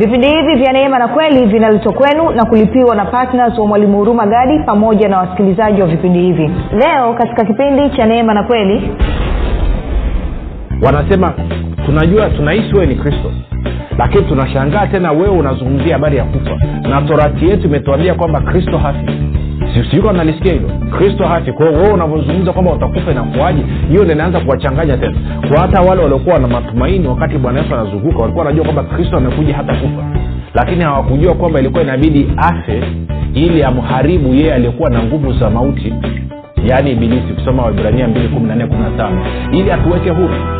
vipindi hivi vya neema na kweli vinaletwa kwenu na kulipiwa na ptns wa mwalimu huruma gadi pamoja na wasikilizaji wa vipindi hivi. Leo katika kipindi cha neema na kweli wanasema tunajua tunaishi wewe ni kristo lakini tunashangaa tena wewe unazungumzia habari ya kufa. Na torati yetu imetuambia kwamba kristo hafi siuko nalisikia hilo? Kristo hafi kwao wewe unavyozungumza kwamba utakufa inakuaji hiyo ndo inaanza kuwachanganya tena. Kwa hata wale waliokuwa na matumaini wakati bwana yesu anazunguka walikuwa wanajua kwamba kristo amekuja hata kufa. Lakini hawakujua kwamba ilikuwa inabidi afe ili amharibu yeye aliyekuwa na nguvu za mauti yaani ibilisi kusoma waibrania 2 ili atuweke huru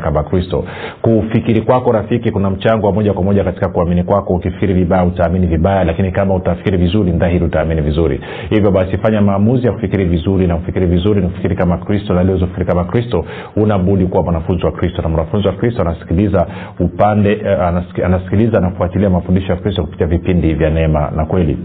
kama kristo. Kufikiri kwako rafiki kuna mchango wa moja kwa moja katika kuamini kwako. Ukifikiri vibaya utaamini vibaya lakini kama utafikiri vizuri dhahiri utaamini vizuri. Hivyo basi fanya maamuzi ya kufikiri vizuri na kufikiri vizuri nikufikiri kama kristo na liwezofikiri kama kristo unabudi kuwa mwanafunzi wa kristo. Na mwanafunzi wa kristo anasikiliza upande eh, anasikiliza anafuatilia mafundisho ya kristo kupitia vipindi vya neema na kweli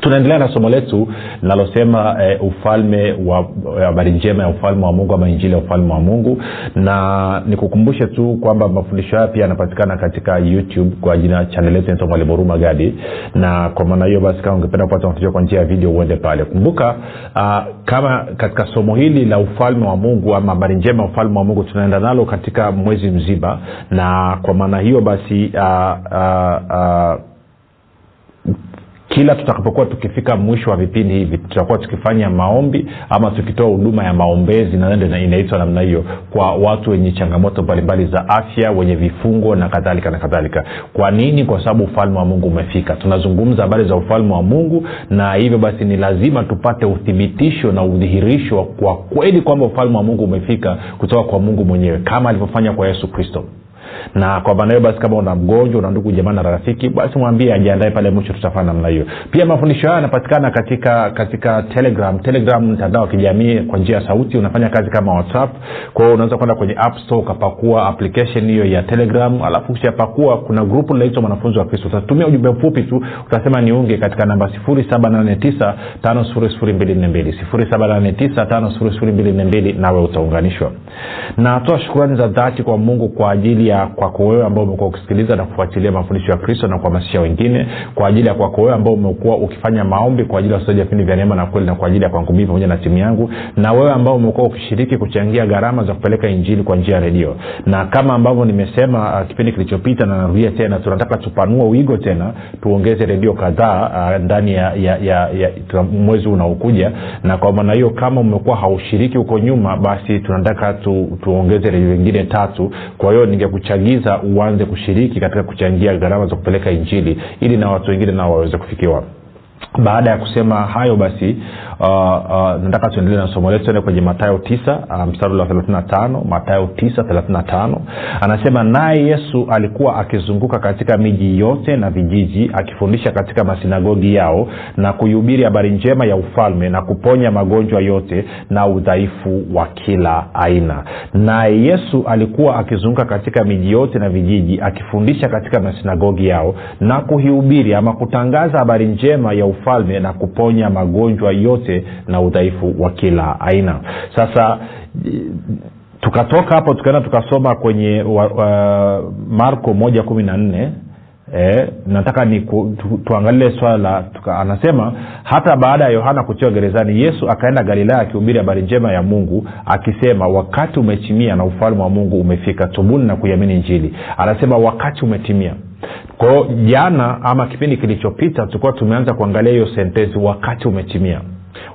tunaendelea na somo letu linalosema e, ufalme wa habari njema ya ufalme wa mungu ama injili ya ufalme wa mungu. Na nikukumbushe tu kwamba mafundisho haya pia yanapatikana katika youtube kwa jina chanel yetu inaitwa mwalimu huruma gadi. Na kwa maana hiyo basi kama ungependa kupata mafundisho kwa njia ya video uende pale. Kumbuka uh, kama katika somo hili la ufalme wa mungu ama habari njema ya ufalme wa mungu tunaenda nalo katika mwezi mzima. Na kwa maana hiyo basi uh, uh, uh, kila tutakapokuwa tukifika mwisho wa vipindi hivi tutakuwa tukifanya maombi ama tukitoa huduma ya maombezi na inaitwa namna hiyo kwa watu wenye changamoto mbalimbali za afya wenye vifungo na kadhalika na kadhalika. Kwa nini? Kwa sababu ufalme wa mungu umefika. Tunazungumza habari za ufalme wa mungu na hivyo basi ni lazima tupate uthibitisho na udhihirisho kwa kweli kwamba ufalme wa mungu umefika kutoka kwa mungu mwenyewe kama alivyofanya kwa yesu kristo na kwa maana hiyo basi kama una mgonjwa una ndugu jamaa na rafiki basi mwambie ajiandae pale mwisho tutafanya namna hiyo. Pia mafundisho haya yanapatikana katika katika telegram. Telegram mtandao wa kijamii kwa njia ya sauti unafanya kazi kama whatsapp. Kwao unaweza kwenda kwenye app store ukapakua application hiyo ya telegram alafu ukishapakua kuna grupu linaitwa mwanafunzi wa kristo. Utatumia ujumbe mfupi tu utasema niunge katika namba 789 nawe utaunganishwa. Natoa shukurani za dhati kwa mungu kwa ajili ya kwako wewe ambao umekuwa ukisikiliza na kufuatilia mafundisho ya kristo na kuhamasisha wengine kwa ajili ya kwako wewe ambao umekuwa ukifanya maombi kwa ajili ya wasaji vipindi vya neema na kweli na kwa ajili ya kwangu mii pamoja na timu yangu na wewe ambao umekuwa ukishiriki kuchangia gharama za kupeleka injili kwa njia ya redio. Na kama ambavyo nimesema uh, kipindi kilichopita na narudia tena tunataka tupanue wigo tena tuongeze redio kadhaa uh, ndani ya, ya, ya, ya mwezi unaokuja. Na kwa maana hiyo kama umekuwa haushiriki huko nyuma basi tunataka tu, tuongeze redio nyingine tatu. Kwa hiyo ningekuchagia kuchagiza uanze kushiriki katika kuchangia gharama za kupeleka injili ili na watu wengine nao waweze kufikiwa. Baada ya kusema hayo basi uh, uh, nataka tuendelee na somo letu ende kwenye matayo 9 uh, mstari wa 35 matayo 935 anasema naye yesu alikuwa akizunguka katika miji yote na vijiji akifundisha katika masinagogi yao na kuihubiri habari njema ya ufalme na kuponya magonjwa yote na udhaifu wa kila aina. Naye yesu alikuwa akizunguka katika miji yote na vijiji akifundisha katika masinagogi yao na kuhubiri ama kutangaza habari njema ya ufalme na kuponya magonjwa yote na udhaifu wa kila aina. Sasa tukatoka hapo tukaenda tukasoma kwenye wa, wa, marko moja kumi na nne E, nataka ni ku, tu, tuangalie swala la anasema hata baada ya yohana kutiwa gerezani yesu akaenda galilaya akihubiri habari njema ya mungu akisema wakati umetimia na ufalme wa mungu umefika tubuni na kuiamini njili anasema wakati umetimia. Kwao jana ama kipindi kilichopita tulikuwa tumeanza kuangalia hiyo sentensi wakati umetimia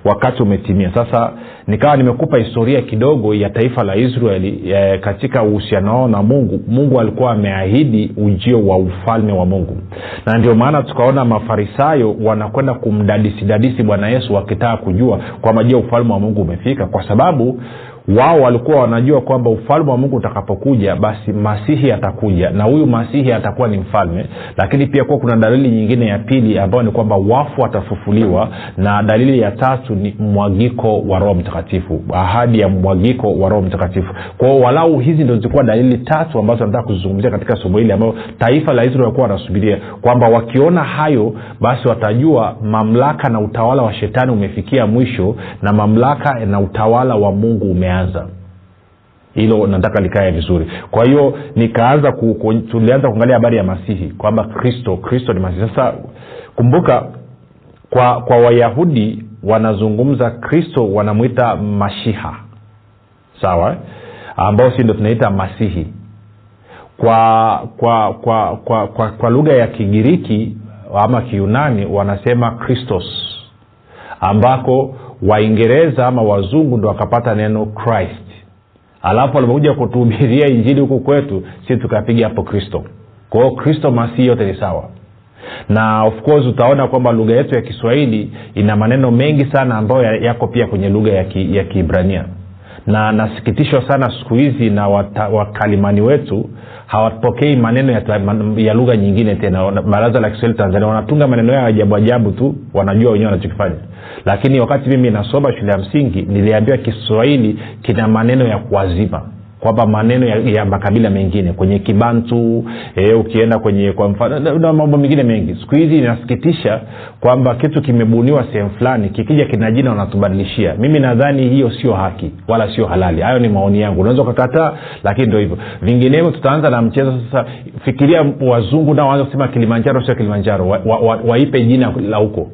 wakati umetimia. Sasa nikawa nimekupa historia kidogo ya taifa la israeli e, katika uhusiano wao na mungu. Mungu alikuwa ameahidi ujio wa ufalme wa mungu. Na ndio maana tukaona mafarisayo wanakwenda kumdadisidadisi bwana yesu wakitaka kujua kwamba je ufalme wa mungu umefika. Kwa sababu wao walikuwa wanajua kwamba ufalme wa mungu utakapokuja basi masihi atakuja na huyu masihi atakuwa ni mfalme. Lakini pia kuwa kuna dalili nyingine ya pili ambayo ni kwamba wafu watafufuliwa na dalili ya tatu ni mwagiko wa roho mtakatifu ahadi ya mwagiko wa roho mtakatifu. Kwao walau hizi ndo zilikuwa dalili tatu ambazo nataka kuzizungumzia katika somo hili ambayo taifa la israel walikuwa wanasubiria kwamba wakiona hayo basi watajua mamlaka na utawala wa shetani umefikia mwisho na mamlaka na utawala wa mungu umeanza hilo nataka likae vizuri. Kwa hiyo nikaanza tulianza kuangalia habari ya masihi kwamba kristo kristo ni masihi. Sasa kumbuka kwa kwa wayahudi wanazungumza kristo wanamwita mashiha. Sawa? Ambao si ndo tunaita masihi. Kwa kwa kwa kwa, kwa, kwa lugha ya kigiriki ama kiunani wanasema kristos ambako waingereza ama wazungu ndo wakapata neno christ. Alafu walipokuja kutuhubiria injili huku kwetu si tukapiga hapo kristo. Kwao kristo masihi yote ni sawa. Na of course utaona kwamba lugha yetu ya kiswahili ina maneno mengi sana ambayo yako pia kwenye lugha ya, ki, kiibrania na nasikitishwa sana siku hizi na wakalimani wetu hawapokei maneno ya, ya lugha nyingine tena. Baraza la kiswahili tanzania wanatunga maneno yao ajabu ajabu tu wanajua wenyewe wanachokifanya. Lakini wakati mimi nasoma shule ya msingi niliambiwa kiswahili kina maneno ya kuazima kwamba maneno ya, ya makabila mengine kwenye kibantu e, ukienda kwenye kwa mfano na mambo mengine mengi. Siku hizi inasikitisha kwamba kitu kimebuniwa sehemu fulani kikija kina jina wanatubadilishia. Mimi nadhani hiyo sio haki wala sio halali. Hayo ni maoni yangu. Unaweza ukakataa lakini ndo hivyo. Vinginevyo tutaanza na mchezo sasa. Fikiria wazungu nao waanza kusema kilimanjaro sio kilimanjaro. Waipe wa, wa, wa jina la huko.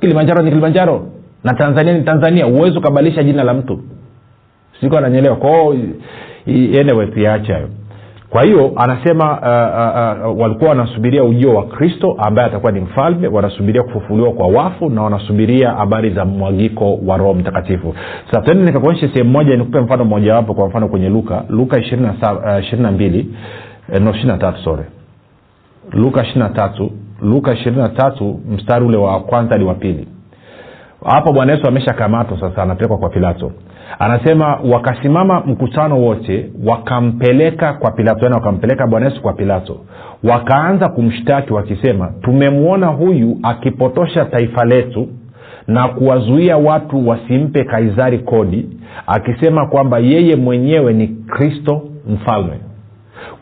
Kilimanjaro ni kilimanjaro. Na tanzania ni tanzania. Huwezi ukabadilisha jina la mtu. Siku ananyelewa kwao anyway tuiache hayo. Kwa hiyo anasema uh, uh, uh, walikuwa wanasubiria ujio wa kristo ambaye atakuwa ni mfalme wanasubiria kufufuliwa kwa wafu na wanasubiria habari za mwagiko wa roho mtakatifu. Sasa tende nikakuonyesha sehemu moja nikupe mfano mmojawapo kwa mfano kwenye luka luka ishiri na mbili no ishiri luka ishiri tatu luka ishirini na tatu mstari ule wa kwanza hadi wa pili. Hapo bwana yesu ameshakamatwa sasa anapelekwa kwa pilato anasema wakasimama mkutano wote wakampeleka kwa pilato yani wakampeleka bwana yesu kwa pilato. Wakaanza kumshtaki wakisema tumemwona huyu akipotosha taifa letu na kuwazuia watu wasimpe kaisari kodi akisema kwamba yeye mwenyewe ni kristo mfalme.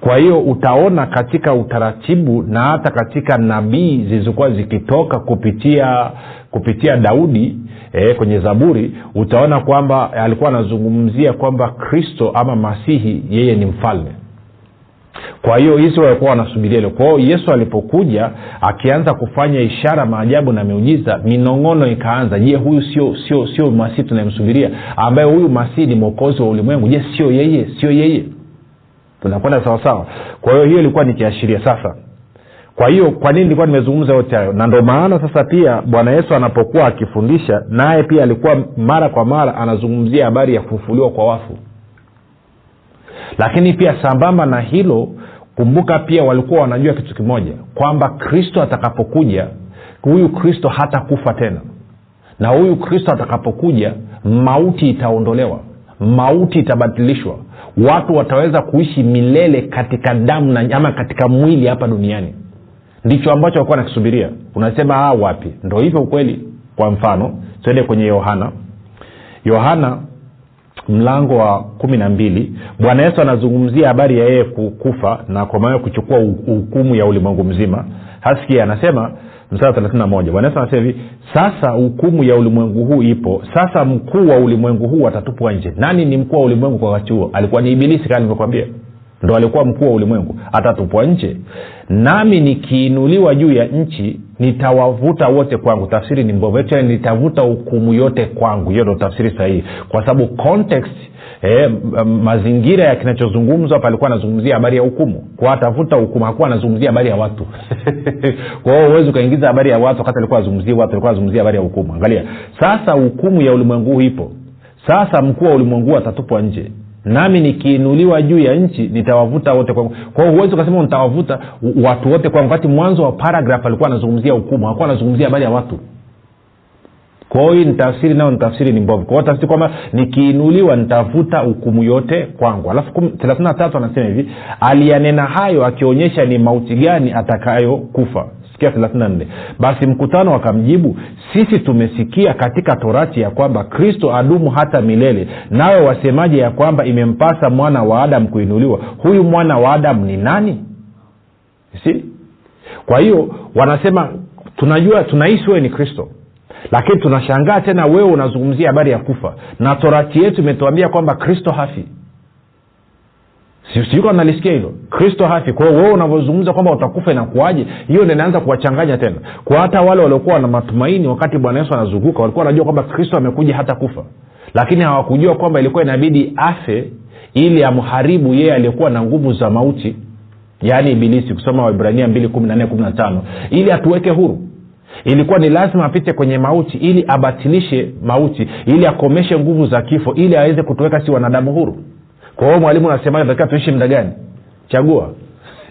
Kwa hiyo utaona katika utaratibu na hata katika nabii zilizokuwa zikitoka kupitia kupitia daudi e, kwenye zaburi utaona kwamba alikuwa anazungumzia kwamba kristo ama masihi yeye ni mfalme. Kwa hiyo hizi walikuwa wanasubiria hilo. Kwao yesu alipokuja akianza kufanya ishara maajabu na miujiza minong'ono ikaanza. Je huyu sio sio sio masihi tunayemsubiria? Ambaye huyu masihi ni mwokozi wa ulimwengu. Je sio yeye? Sio yeye? Tunakwenda sawasawa. Kwa hiyo hiyo ilikuwa ni kiashiria. Sasa kwa hiyo kwa nini nilikuwa nimezungumza yote hayo? Na ndo maana sasa pia bwana yesu anapokuwa akifundisha naye pia alikuwa mara kwa mara anazungumzia habari ya kufufuliwa kwa wafu. Lakini pia sambamba na hilo kumbuka pia walikuwa wanajua kitu kimoja kwamba kristo atakapokuja huyu kristo hatakufa tena. Na huyu kristo atakapokuja mauti itaondolewa mauti itabatilishwa. Watu wataweza kuishi milele katika damu na ama katika mwili hapa duniani ndicho ambacho walikuwa nakisubiria unasema ah, wapi? Ndo hivyo ukweli. Kwa mfano tuende kwenye yohana. Yohana mlango wa kumi na mbili. Bwana yesu anazungumzia habari ya yeye kufa na kwa maana kuchukua hukumu ya ulimwengu mzima. Hasikia anasema msara thelathini na moja. Bwana yesu anasema hivi sasa hukumu ya ulimwengu huu ipo. Sasa mkuu wa ulimwengu huu atatupwa nje. Nani ni mkuu wa ulimwengu kwa wakati huo? Alikuwa ni ibilisi kaa nilivyokwambia ndo alikuwa mkuu wa ulimwengu. Atatupwa nje. Nami nikiinuliwa juu ya nchi nitawavuta wote kwangu. Tafsiri ni mbovu. Yani nitavuta hukumu yote kwangu. Hiyo ndo tafsiri sahihi. Kwa sababu context eh, mazingira ya kinachozungumzwa palikuwa alikuwa anazungumzia habari ya hukumu. Kwa atavuta hukumu. Hakuwa anazungumzia habari ya watu. Kwa hiyo huwezi ukaingiza habari ya watu wakati alikuwa azungumzia watu alikuwa azungumzia habari ya hukumu. Angalia. Sasa hukumu ya ulimwengu ipo. Sasa mkuu wa ulimwengu atatupwa nje nami nikiinuliwa juu ya nchi nitawavuta wote kwangu. Kwa hiyo huwezi ukasema nitawavuta watu wote kwangu. Wakati mwanzo wa paragraf alikuwa anazungumzia hukumu akuwa anazungumzia habari ya watu. Kwa hiyo ni tafsiri nayo ni tafsiri ni mbovu. Kwa hiyo tafsiri kwamba nikiinuliwa nitavuta hukumu yote kwangu. Alafu thelathini na tatu anasema hivi aliyanena hayo akionyesha ni mauti gani atakayokufa sikia 34 basi mkutano wakamjibu sisi tumesikia katika torati ya kwamba kristo adumu hata milele nawe wasemaje ya kwamba imempasa mwana wa adamu kuinuliwa? Huyu mwana wa adamu ni nani? Si kwa hiyo wanasema tunajua tunahisi wewe ni kristo lakini tunashangaa tena wewe unazungumzia habari ya kufa. Na torati yetu imetuambia kwamba kristo hafi siuko nalisikia hilo kristo hafi. Kwao wewe unavyozungumza kwamba utakufa inakuaje hiyo ndo inaanza kuwachanganya tena. Kwa hata wale waliokuwa na matumaini wakati bwana yesu anazunguka walikuwa wanajua kwamba kristo amekuja hata kufa. Lakini hawakujua kwamba ilikuwa inabidi afe ili amharibu yeye aliyekuwa na nguvu za mauti yaani ibilisi kusoma waibrania mbili kumi na nne kumi na tano. Ili atuweke huru. Ilikuwa ni lazima apite kwenye mauti ili abatilishe mauti ili akomeshe nguvu za kifo ili aweze kutuweka si wanadamu huru kwa hiyo mwalimu unasemaje takiwa tuishi mda gani? Chagua.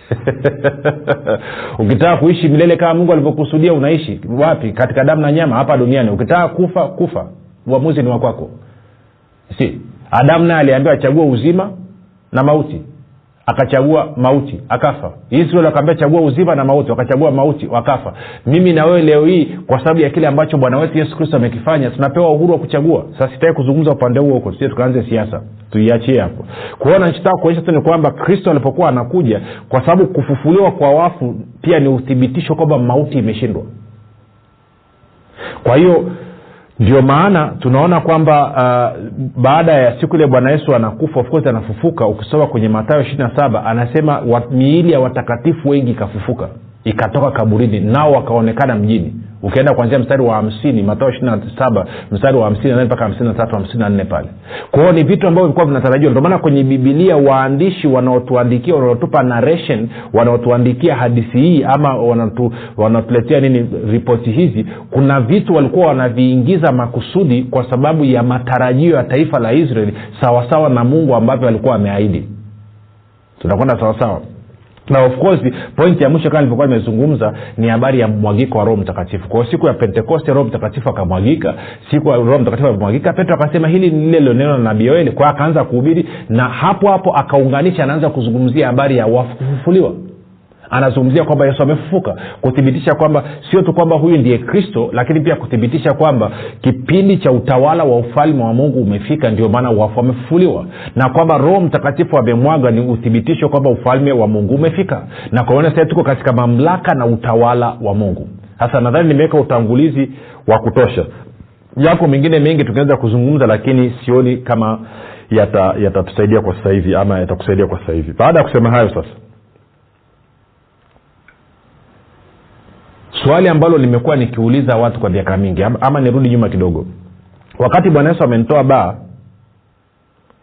Ukitaka kuishi milele kama mungu alivyokusudia unaishi wapi? Katika damu na nyama hapa duniani. Ukitaka kufa kufa. Uamuzi ni wakwako si. Adamu naye aliambiwa achague uzima na mauti akachagua mauti akafa. Israel akaambia chagua uzima na mauti. Wakachagua mauti wakafa. Mimi na wewe leo hii kwa sababu ya kile ambacho bwana wetu yesu kristo amekifanya tunapewa uhuru wa kuchagua. Sasa sitaki kuzungumza upande huo huko tusie tukaanze siasa. Tuiachie hapo. Hiyo nachotaka kuonyesha tu ni kwamba kristo alipokuwa anakuja kwa sababu kufufuliwa kwa wafu pia ni uthibitisho kwamba mauti imeshindwa. Kwa hiyo ndio maana tunaona kwamba uh, baada ya siku ile bwana yesu anakufa of anafufuka. Ukisoma kwenye matayo ishiri na saba anasema miili ya watakatifu wengi ikafufuka ikatoka kaburini nao wakaonekana mjini ukienda kuanzia mstari wa hamsini matao ishiri saba mstari wa hamsini na nane mpaka hamsini na hamsini na nne pale. Kwahio ni vitu ambavyo vilikuwa vinatarajiwa. Ndio maana kwenye bibilia waandishi wanaotuandikia wanaotupa narration wanaotuandikia hadithi hii ama wanatu, wanatuletea nini ripoti hizi kuna vitu walikuwa wanaviingiza makusudi kwa sababu ya matarajio ya taifa la israeli sawasawa na mungu ambavyo alikuwa ameahidi. Tunakwenda sawasawa na of course pointi ya mwisho kama nilivyokuwa nimezungumza ni habari ya mwagiko wa roho mtakatifu. Kwao siku ya pentekoste roho mtakatifu akamwagika. Siku roho mtakatifu akamwagika petro akasema hili ni lile liloneno na nabii yoeli. Kwao akaanza kuhubiri na hapo hapo akaunganisha anaanza kuzungumzia habari ya wafufuliwa anazungumzia kwamba yesu amefufuka. Kuthibitisha kwamba sio tu kwamba huyu ndiye kristo lakini pia kuthibitisha kwamba kipindi cha utawala wa ufalme wa mungu umefika ndio maana wafu wamefufuliwa. Na kwamba roho mtakatifu amemwaga ni uthibitisho kwamba ufalme wa mungu umefika. Na kwaona sasa tuko katika mamlaka na utawala wa mungu. Sasa nadhani nimeweka utangulizi wa kutosha. Yako mengine mengi tungeweza kuzungumza lakini sioni kama yatatusaidia yata kwa sasa hivi ama yatakusaidia kwa sasa hivi. Baada ya kusema hayo sasa swali ambalo nimekuwa nikiuliza watu kwa miaka mingi ama, nirudi nyuma kidogo. Wakati bwana yesu amenitoa baa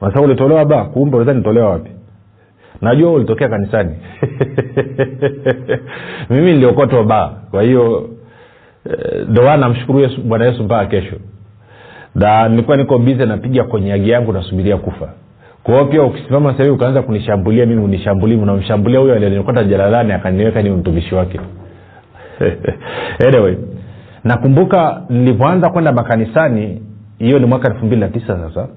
sasa ulitolewa baa? Kumbe weza nitolewa wapi? Najua ulitokea kanisani. Mimi niliokotwa baa. Kwa hiyo ndoa namshukuru bwana yesu mpaka kesho. Na nilikuwa niko bize napiga konyagi yangu nasubiria kufa. Kwao pia ukisimama sahivi ukaanza kunishambulia mimi unishambulia unamshambulia huyo alinikota jalalani akaniweka ni mtumishi wake anyway nakumbuka nilivyoanza kwenda makanisani hiyo ni mwaka elfu mbili na tisa sasa.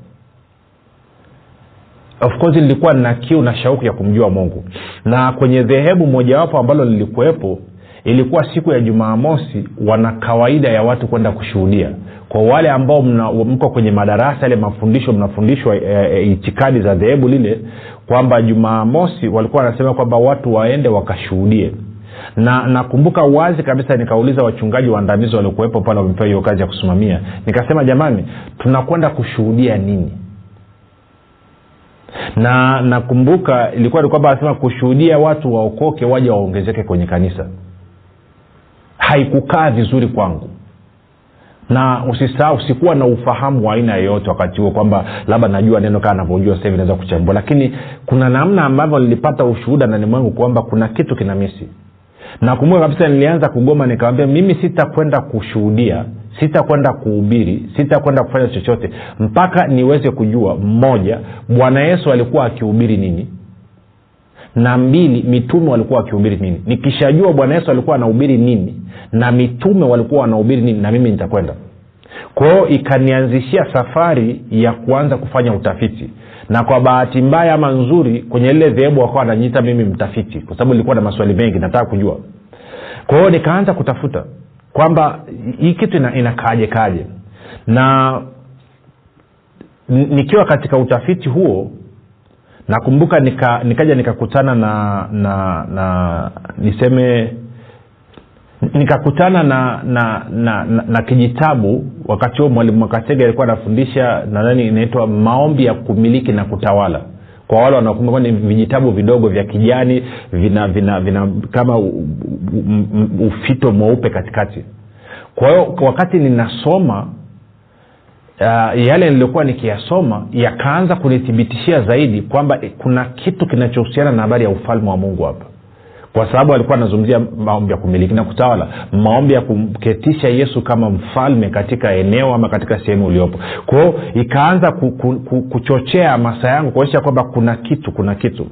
Of course nilikuwa na kiu na shauku ya kumjua mungu. Na kwenye dhehebu mojawapo ambalo lilikuwepo ilikuwa siku ya jumamosi wana kawaida ya watu kwenda kushuhudia. Kwa wale ambao mko kwenye madarasa yale mafundisho mnafundishwa e, itikadi za dhehebu lile kwamba jumamosi walikuwa wanasema kwamba watu waende wakashuhudie na nakumbuka wazi kabisa nikauliza wachungaji waandamizi waliokuwepo pale wamepewa hiyo kazi ya kusimamia. Nikasema jamani tunakwenda kushuhudia nini? Na nakumbuka ilikuwa ni kwamba anasema kushuhudia watu waokoke waja waongezeke kwenye kanisa. Haikukaa vizuri kwangu. Na usisahau sikuwa na ufahamu wa aina yeyote wakati huo kwamba labda najua neno kaa navyojua hivi naweza kuchambua. Lakini kuna namna ambavyo nilipata ushuhuda ndani mwangu kwamba kuna kitu kina misi nakumbuka kabisa nilianza kugoma nikawambia mimi sitakwenda kushuhudia sitakwenda kuhubiri sitakwenda kufanya chochote mpaka niweze kujua mmoja bwana yesu alikuwa akihubiri nini? Na mbili mitume walikuwa wakihubiri nini? Nikishajua bwana yesu alikuwa anahubiri nini na mitume walikuwa wanahubiri nini na mimi nitakwenda. Kwa ikanianzishia safari ya kuanza kufanya utafiti na kwa bahati mbaya ama nzuri kwenye lile dhehebu wakawa wananyiita mimi mtafiti kwa sababu ilikuwa na maswali mengi nataka kujua. Kwa hiyo nikaanza kutafuta kwamba hii kitu ina, inakaaje kaje na nikiwa katika utafiti huo nakumbuka nika, nikaja nikakutana na na na niseme nikakutana na na na, na, na kijitabu wakati huo mwalimu makasege alikuwa anafundisha nadhani inaitwa maombi ya kumiliki na kutawala. Kwa wale wanaokumbuka ni vijitabu vidogo vya kijani vina vina vina kama ufito mweupe katikati. Kwa hiyo wakati ninasoma uh, yale niliokuwa nikiyasoma yakaanza kunithibitishia zaidi kwamba kuna kitu kinachohusiana na habari ya ufalme wa mungu hapa kwa sababu alikuwa anazungumzia maombi ya kumiliki na kutawala. Maombi ya kumketisha yesu kama mfalme katika eneo ama katika sehemu uliopo. Kwao ikaanza ku, ku, ku, kuchochea hamasa yangu kuonyesha kwamba kuna kitu kuna kitu.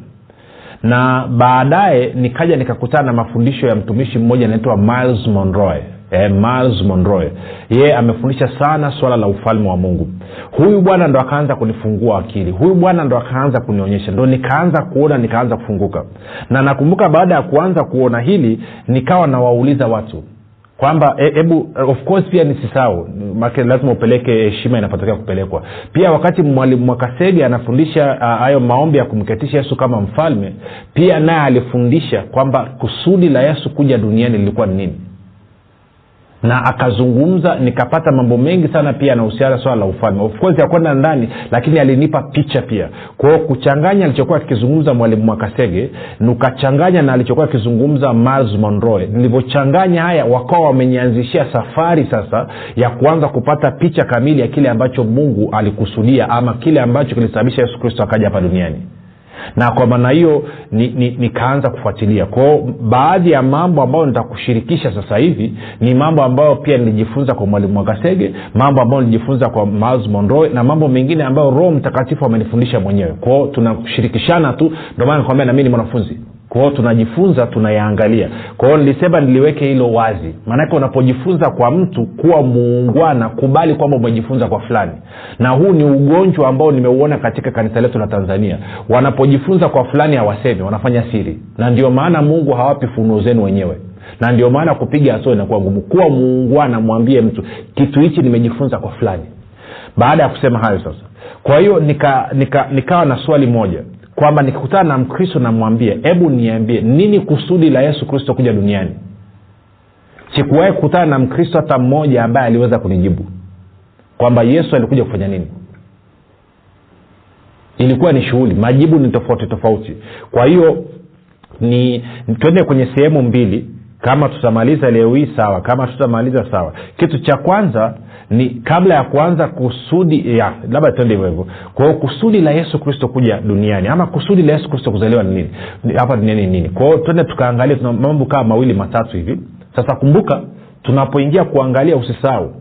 Na baadaye nikaja nikakutana na mafundisho ya mtumishi mmoja anaitwa miles monroy eh, miles monroy yeye amefundisha sana swala la ufalme wa mungu. Huyu bwana ndo akaanza kunifungua akili. Huyu bwana ndo akaanza kunionyesha. Ndo nikaanza kuona nikaanza kufunguka. Na nakumbuka baada ya kuanza kuona hili nikawa nawauliza watu kwamba hebu e, of course pia nisisau lazima upeleke heshima inapotokea kupelekwa. Pia wakati mwalimu mwakasege anafundisha hayo uh, maombi ya kumketisha yesu kama mfalme pia naye alifundisha kwamba kusudi la yesu kuja duniani lilikuwa ni nini na akazungumza nikapata mambo mengi sana pia yanahusiana swala la ufalme. Of course yakwenda ndani lakini alinipa picha pia. Kwao kuchanganya alichokuwa akizungumza mwalimu mwakasege nikachanganya na alichokuwa akizungumza mars monroe. Nilivyochanganya haya wakawa wamenianzishia safari sasa ya kuanza kupata picha kamili ya kile ambacho mungu alikusudia ama kile ambacho kilisababisha yesu kristo akaja hapa duniani na kwa maana hiyo nikaanza ni, ni kufuatilia. Kwao baadhi ya mambo ambayo nitakushirikisha sasa hivi ni mambo ambayo pia nilijifunza kwa mwalimu wakasege mambo ambayo nilijifunza kwa miles monroe na mambo mengine ambayo roho mtakatifu amenifundisha mwenyewe. Kwao tunashirikishana tu ndomana nikwambia nami ni mwanafunzi kwao tunajifunza tunayaangalia. Kwa nilisema niliweke hilo wazi. Maanake unapojifunza kwa mtu kuwa muungwana kubali kwamba umejifunza kwa fulani. Na huu ni ugonjwa ambao nimeuona katika kanisa letu la tanzania. Wanapojifunza kwa fulani hawasemi wanafanya siri. Na ndio maana mungu hawapi funuo zenu wenyewe. Na ndio maana kupiga hatua inakuwa ngumu. Kuwa muungwana mwambie mtu kitu hichi nimejifunza kwa fulani. Baada ya kusema hayo sasa. Kwa hiyo nika, nika, nikawa na swali moja kwamba nikikutana na mkristo namwambia hebu niambie nini kusudi la yesu kristo kuja duniani? Sikuwahi kukutana na mkristo hata mmoja ambaye aliweza kunijibu kwamba yesu alikuja kufanya nini. Ilikuwa ni shughuli majibu ni tofauti tofauti. Kwa hiyo ni twende kwenye sehemu mbili kama tutamaliza leo hii sawa kama tutamaliza sawa. Kitu cha kwanza ni kabla ya kuanza kusudi ya labda tuende hivyo hivyo. Kwa kusudi la yesu kristo kuja duniani ama kusudi la yesu kristo kuzaliwa ni nini? Hapa duniani ni nini? Kwa twende tukaangalia tuna mambo kama mawili matatu hivi. Sasa kumbuka tunapoingia kuangalia usisahau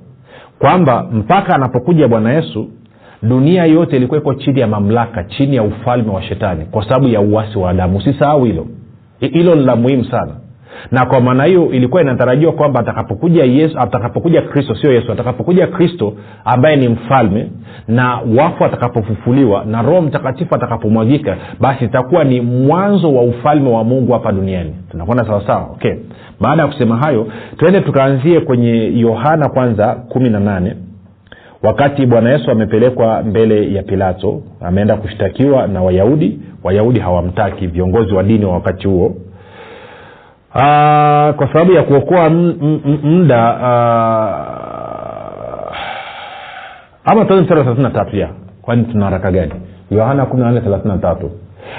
kwamba mpaka anapokuja bwana yesu dunia yote ilikuwa iko chini ya mamlaka chini ya ufalme wa shetani kwa sababu ya uwasi wa adamu. Usisahau hilo. Hilo ni la muhimu sana na kwa maana hiyo ilikuwa inatarajiwa kwamba atakapokuja yesu atakapokuja kristo sio yesu atakapokuja kristo ambaye ni mfalme na wafu atakapofufuliwa na roho mtakatifu atakapomwagika basi itakuwa ni mwanzo wa ufalme wa mungu hapa duniani. Tunakwenda sawasawa okay. Baada ya kusema hayo tuende tukaanzie kwenye yohana kwanza kumi na nane. Wakati bwana yesu amepelekwa mbele ya pilato ameenda kushtakiwa na wayahudi. Wayahudi hawamtaki viongozi wa dini wa wakati huo Uh, kwa sababu ya kuokoa muda uh, ama tuanze mstari wa thelathini tatu ya kwani tuna haraka gani? Yohana kumi na nane thelathini na tatu.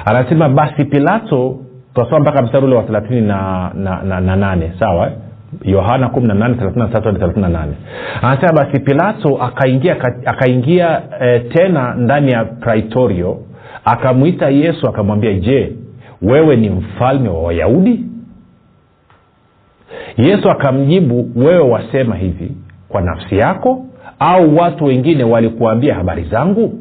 Anasema basi pilato tunasoma mpaka mstari ule wa thelathini na, na, na, na nane. Sawa yohana 18 anasema basi pilato akaingia akaingia e, tena ndani ya praitorio akamwita yesu akamwambia je wewe ni mfalme wa wayahudi yesu akamjibu wewe wasema hivi kwa nafsi yako au watu wengine walikuambia habari zangu?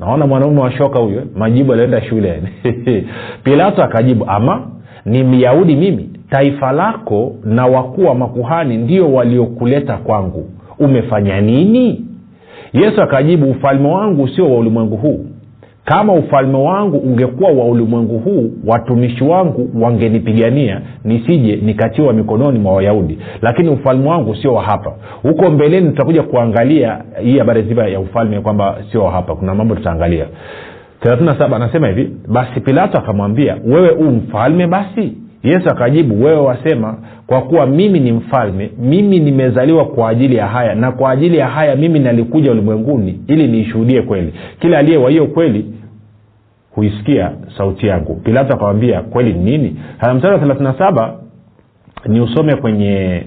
Naona mwanaume wa shoka huyo majibu alienda shule. Pilato akajibu ama ni myahudi mimi. Taifa lako na wakuu wa makuhani ndio waliokuleta kwangu. Umefanya nini? Yesu akajibu ufalme wangu sio wa ulimwengu huu kama ufalme wangu ungekuwa wa ulimwengu huu watumishi wangu wangenipigania nisije nikatiwa mikononi mwa wayahudi. Lakini ufalme wangu sio wa hapa. Huko mbeleni tutakuja kuangalia hii habari zima ya ufalme kwamba sio wa hapa. Kuna mambo tutaangalia. 37 anasema hivi basi pilato akamwambia wewe huu mfalme basi yesu akajibu wewe wasema kwa kuwa mimi ni mfalme mimi nimezaliwa kwa ajili ya haya na kwa ajili ya haya mimi nalikuja ulimwenguni ili niishuhudie kweli. Kila aliye wa kweli huisikia sauti yangu. Pilato akamwambia kweli ni nini? Mstari wa 37 ni usome kwenye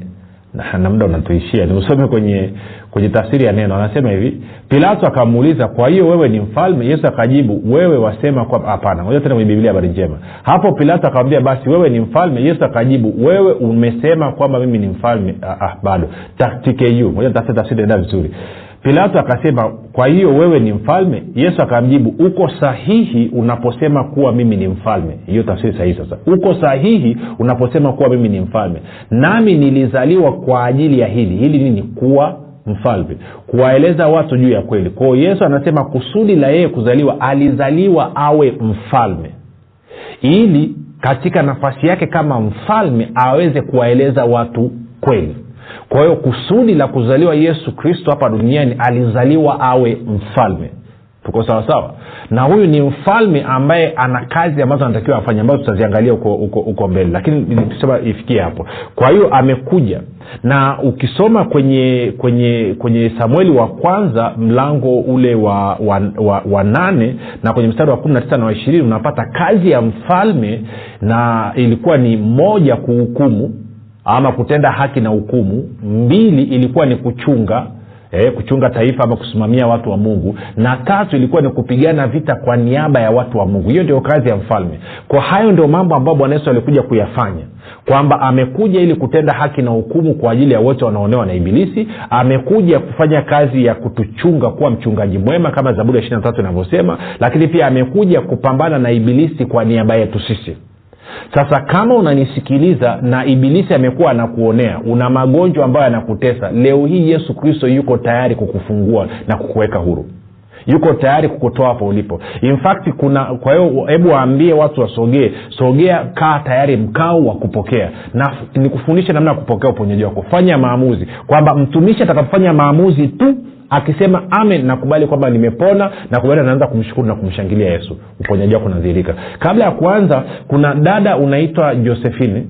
na muda unatuishia ni usome kwenye kwenye tafsiri ya neno. Anasema hivi pilato akamuuliza kwa hiyo wewe ni mfalme? Yesu akajibu wewe wasema hapana. Moja tena kwenye biblia habari njema. Hapo pilato akamwambia basi wewe ni mfalme? Yesu akajibu wewe umesema kwamba mimi ni mfalme. Ah, ah, bado. Tafsiri tafsiri enda vizuri. Pilato akasema kwa hiyo wewe ni mfalme? Yesu akamjibu uko sahihi unaposema kuwa mimi ni mfalme. Hiyo tafsiri sahihi sasa. Uko sahihi unaposema kuwa mimi ni mfalme. Nami nilizaliwa kwa ajili ya hili. Hili nini? Kuwa mfalme. Kuwaeleza watu juu ya kweli. Kwao yesu anasema kusudi la yeye kuzaliwa alizaliwa awe mfalme. Ili katika nafasi yake kama mfalme aweze kuwaeleza watu kweli. Kwa hiyo kusudi la kuzaliwa yesu kristo hapa duniani alizaliwa awe mfalme tuko sawasawa na huyu ni mfalme ambaye ana kazi ambazo anatakiwa afanye ambazo tutaziangalia huko mbele. Lakini tusema ifikie hapo. Kwa hiyo amekuja. Na ukisoma kwenye kwenye kwenye samueli wa kwanza mlango ule wa, wa, wa, wa nane na kwenye mstari wa kumi na tisa na wa ishirini unapata kazi ya mfalme na ilikuwa ni moja kuhukumu ama kutenda haki na hukumu. Mbili ilikuwa ni kuchunga eh, kuchunga taifa ama kusimamia watu wa mungu. Na tatu ilikuwa ni kupigana vita kwa niaba ya watu wa mungu. Hiyo ndio kazi ya mfalme. Kwa hayo ndio mambo ambayo bwana yesu alikuja kuyafanya. Kwamba amekuja ili kutenda haki na hukumu kwa ajili ya wote wanaonewa na ibilisi. Amekuja kufanya kazi ya kutuchunga kuwa mchungaji mwema kama zaburi ya ishiri tatu inavyosema. Lakini pia amekuja kupambana na ibilisi kwa niaba yetu sisi sasa kama unanisikiliza na ibilisi amekuwa anakuonea una magonjwa ambayo yanakutesa leo hii yesu kristo yuko tayari kukufungua na kukuweka huru yuko tayari kukutoa hapo ulipo. In fact kuna kwa hiyo hebu waambie watu wasogee. Sogea kaa tayari mkao wa kupokea. Na nikufundishe namna ya kupokea uponyaji wako. Fanya maamuzi. Kwamba mtumishi atakapofanya maamuzi tu akisema amen nakubali kwamba nimepona nakubali anaanza kumshukuru na kumshangilia yesu. Uponyaji wako unadhihirika. Kabla ya kuanza kuna dada unaitwa josephine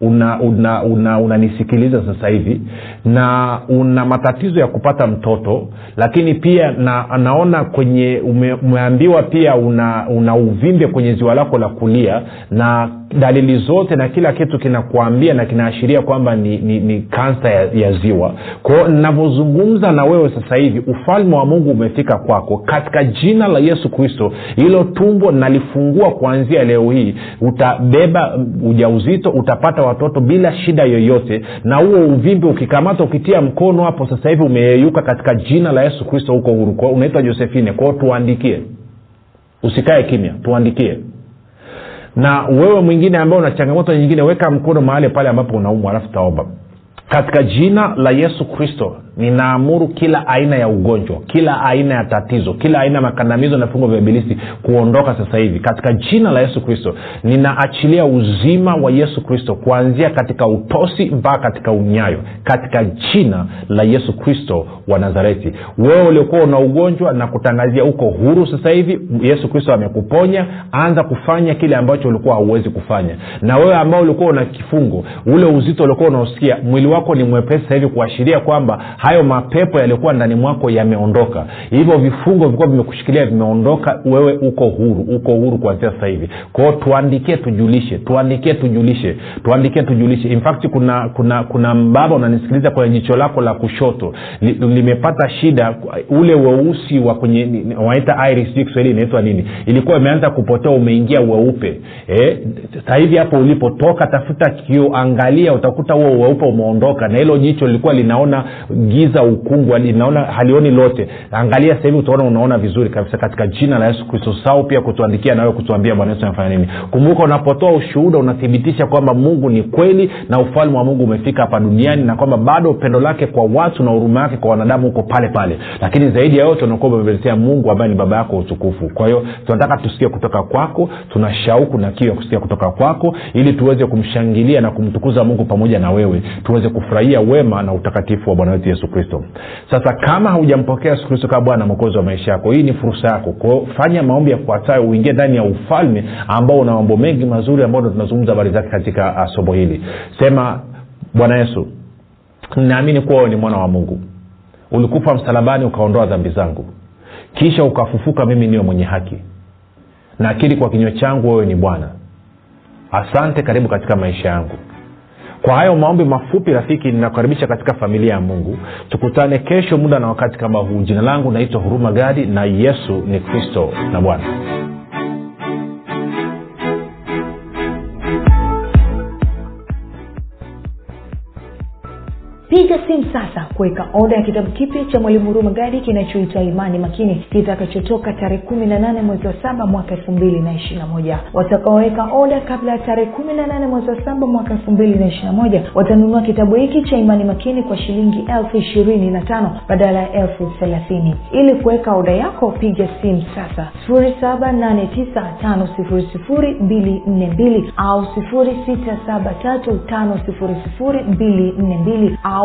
unanisikiliza una, una, una sasa hivi na una matatizo ya kupata mtoto lakini pia na naona kwenye ume, umeambiwa pia una, una uvimbe kwenye ziwa lako la kulia na dalili zote na kila kitu kinakuambia na kinaashiria kwamba ni, ni, ni kansa ya, ya ziwa. Kwao navyozungumza na wewe sasa hivi ufalme wa mungu umefika kwako. Katika jina la yesu kristo hilo tumbo nalifungua kuanzia leo hii. Utabeba ujauzito utapata watoto bila shida yoyote na huo uvimbe ukikamata ukitia mkono hapo sasa hivi umeyeyuka katika jina la yesu kristo huko huru. Unaitwa josefine kwao tuandikie. Usikae kimya tuandikie. Na wewe mwingine ambao una changamoto nyingine weka mkono mahali pale ambapo unaumwa alafu taomba. Katika jina la yesu kristo ninaamuru kila aina ya ugonjwa kila aina ya tatizo kila aina ya makandamizo na vifungo vya ibilisi kuondoka sasa hivi. Katika jina la yesu kristo ninaachilia uzima wa yesu kristo kuanzia katika utosi mpaka katika unyayo. Katika jina la yesu kristo wa nazareti. Wewe uliokuwa una ugonjwa na kutangazia uko huru sasa hivi. Yesu kristo amekuponya. Anza kufanya kile ambacho ulikuwa hauwezi kufanya. Na wewe ambao ulikuwa una kifungo ule uzito uliokuwa unaosikia mwili wako ni mwepesi hivi kuashiria kwamba hayo mapepo yaliyokuwa ndani mwako yameondoka. Hivyo vifungo vilikuwa vimekushikilia vimeondoka wewe uko huru uko huru kuanzia sasa hivi. Kwao tuandikie tujulishe tuandikie tujulishe tuandikie tujulishe. In fact kuna kuna kuna mbaba unanisikiliza kwenye jicho lako la kushoto. Li, limepata shida ule weusi wa kwenye wanaita iris kiswahili inaitwa nini. Ilikuwa imeanza kupotea umeingia weupe. Eh, sasa hivi hapo ulipotoka tafuta kio angalia utakuta huo weupe umeondoka. Na hilo jicho lilikuwa linaona giza ukungu linaona halioni lote. Angalia sasa hivi utaona unaona vizuri kabisa katika jina la yesu kristo sau pia kutuandikia nawe kutuambia bwana yesu amefanya nini. Kumbuka unapotoa ushuhuda unathibitisha kwamba mungu ni kweli na ufalme wa mungu umefika hapa duniani na kwamba bado upendo lake kwa watu na huruma yake kwa wanadamu huko pale pale. Lakini zaidi ya yote unakuwa umemeletea mungu ambaye ni baba yako utukufu. Kwa hiyo tunataka tusikie kutoka kwako tuna shauku na kiu kusikia kutoka kwako ili tuweze kumshangilia na kumtukuza mungu pamoja na wewe tuweze kufurahia wema na utakatifu wa bwana wetu yesu kristo. Sasa kama haujampokea yesu kristo kama bwana mwokozi wa maisha yako hii ni fursa yako kwao fanya maombi yafuatayo uingie ndani ya ufalme ambao una mambo mengi mazuri ambao ndo tunazungumza habari zake katika uh, somo hili. Sema bwana yesu ninaamini kuwa ni mwana wa mungu. Ulikufa msalabani ukaondoa dhambi zangu. Kisha ukafufuka mimi niwe mwenye haki. Nakiri kwa kinywa changu wewe ni bwana. Asante karibu katika maisha yangu kwa hayo maombi mafupi rafiki ninakukaribisha katika familia ya mungu. Tukutane kesho muda na wakati kama huu. Jina langu naitwa huruma gadi na yesu ni kristo na bwana piga simu sasa kuweka oda ya kitabu kipya cha mwalimu huruma gadi kinachoitwa imani makini. Kitakachotoka tarehe kumi na nane mwezi wa saba mwaka elfu mbili na ishirina moja. Watakaoweka oda kabla ya tarehe kumi na nane mwezi wa saba mwaka elfu mbili na ishirina moja watanunua kitabu hiki cha imani makini kwa shilingi elfu ishirini na tano badala ya elfu thelathini. Ili kuweka oda yako piga simu sasa. sifuri saba nane tisa tano sifuri sifuri mbili nne mbili au sifuri sita saba tatu tano sifuri sifuri mbili nne mbili au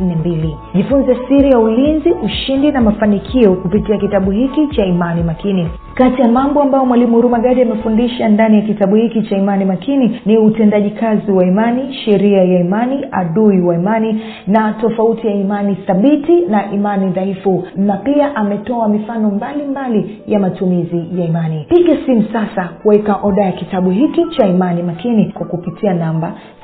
nne mbili. Jifunze siri ya ulinzi ushindi na mafanikio kupitia kitabu hiki cha imani makini kati ya mambo ambayo mwalimu hurumagadi amefundisha ndani ya kitabu hiki cha imani makini ni utendaji kazi wa imani sheria ya imani adui wa imani na tofauti ya imani thabiti na imani dhaifu. Na pia ametoa mifano mbalimbali mbali ya matumizi ya imani. Piga simu sasa kuweka oda ya kitabu hiki cha imani makini kwa kupitia namba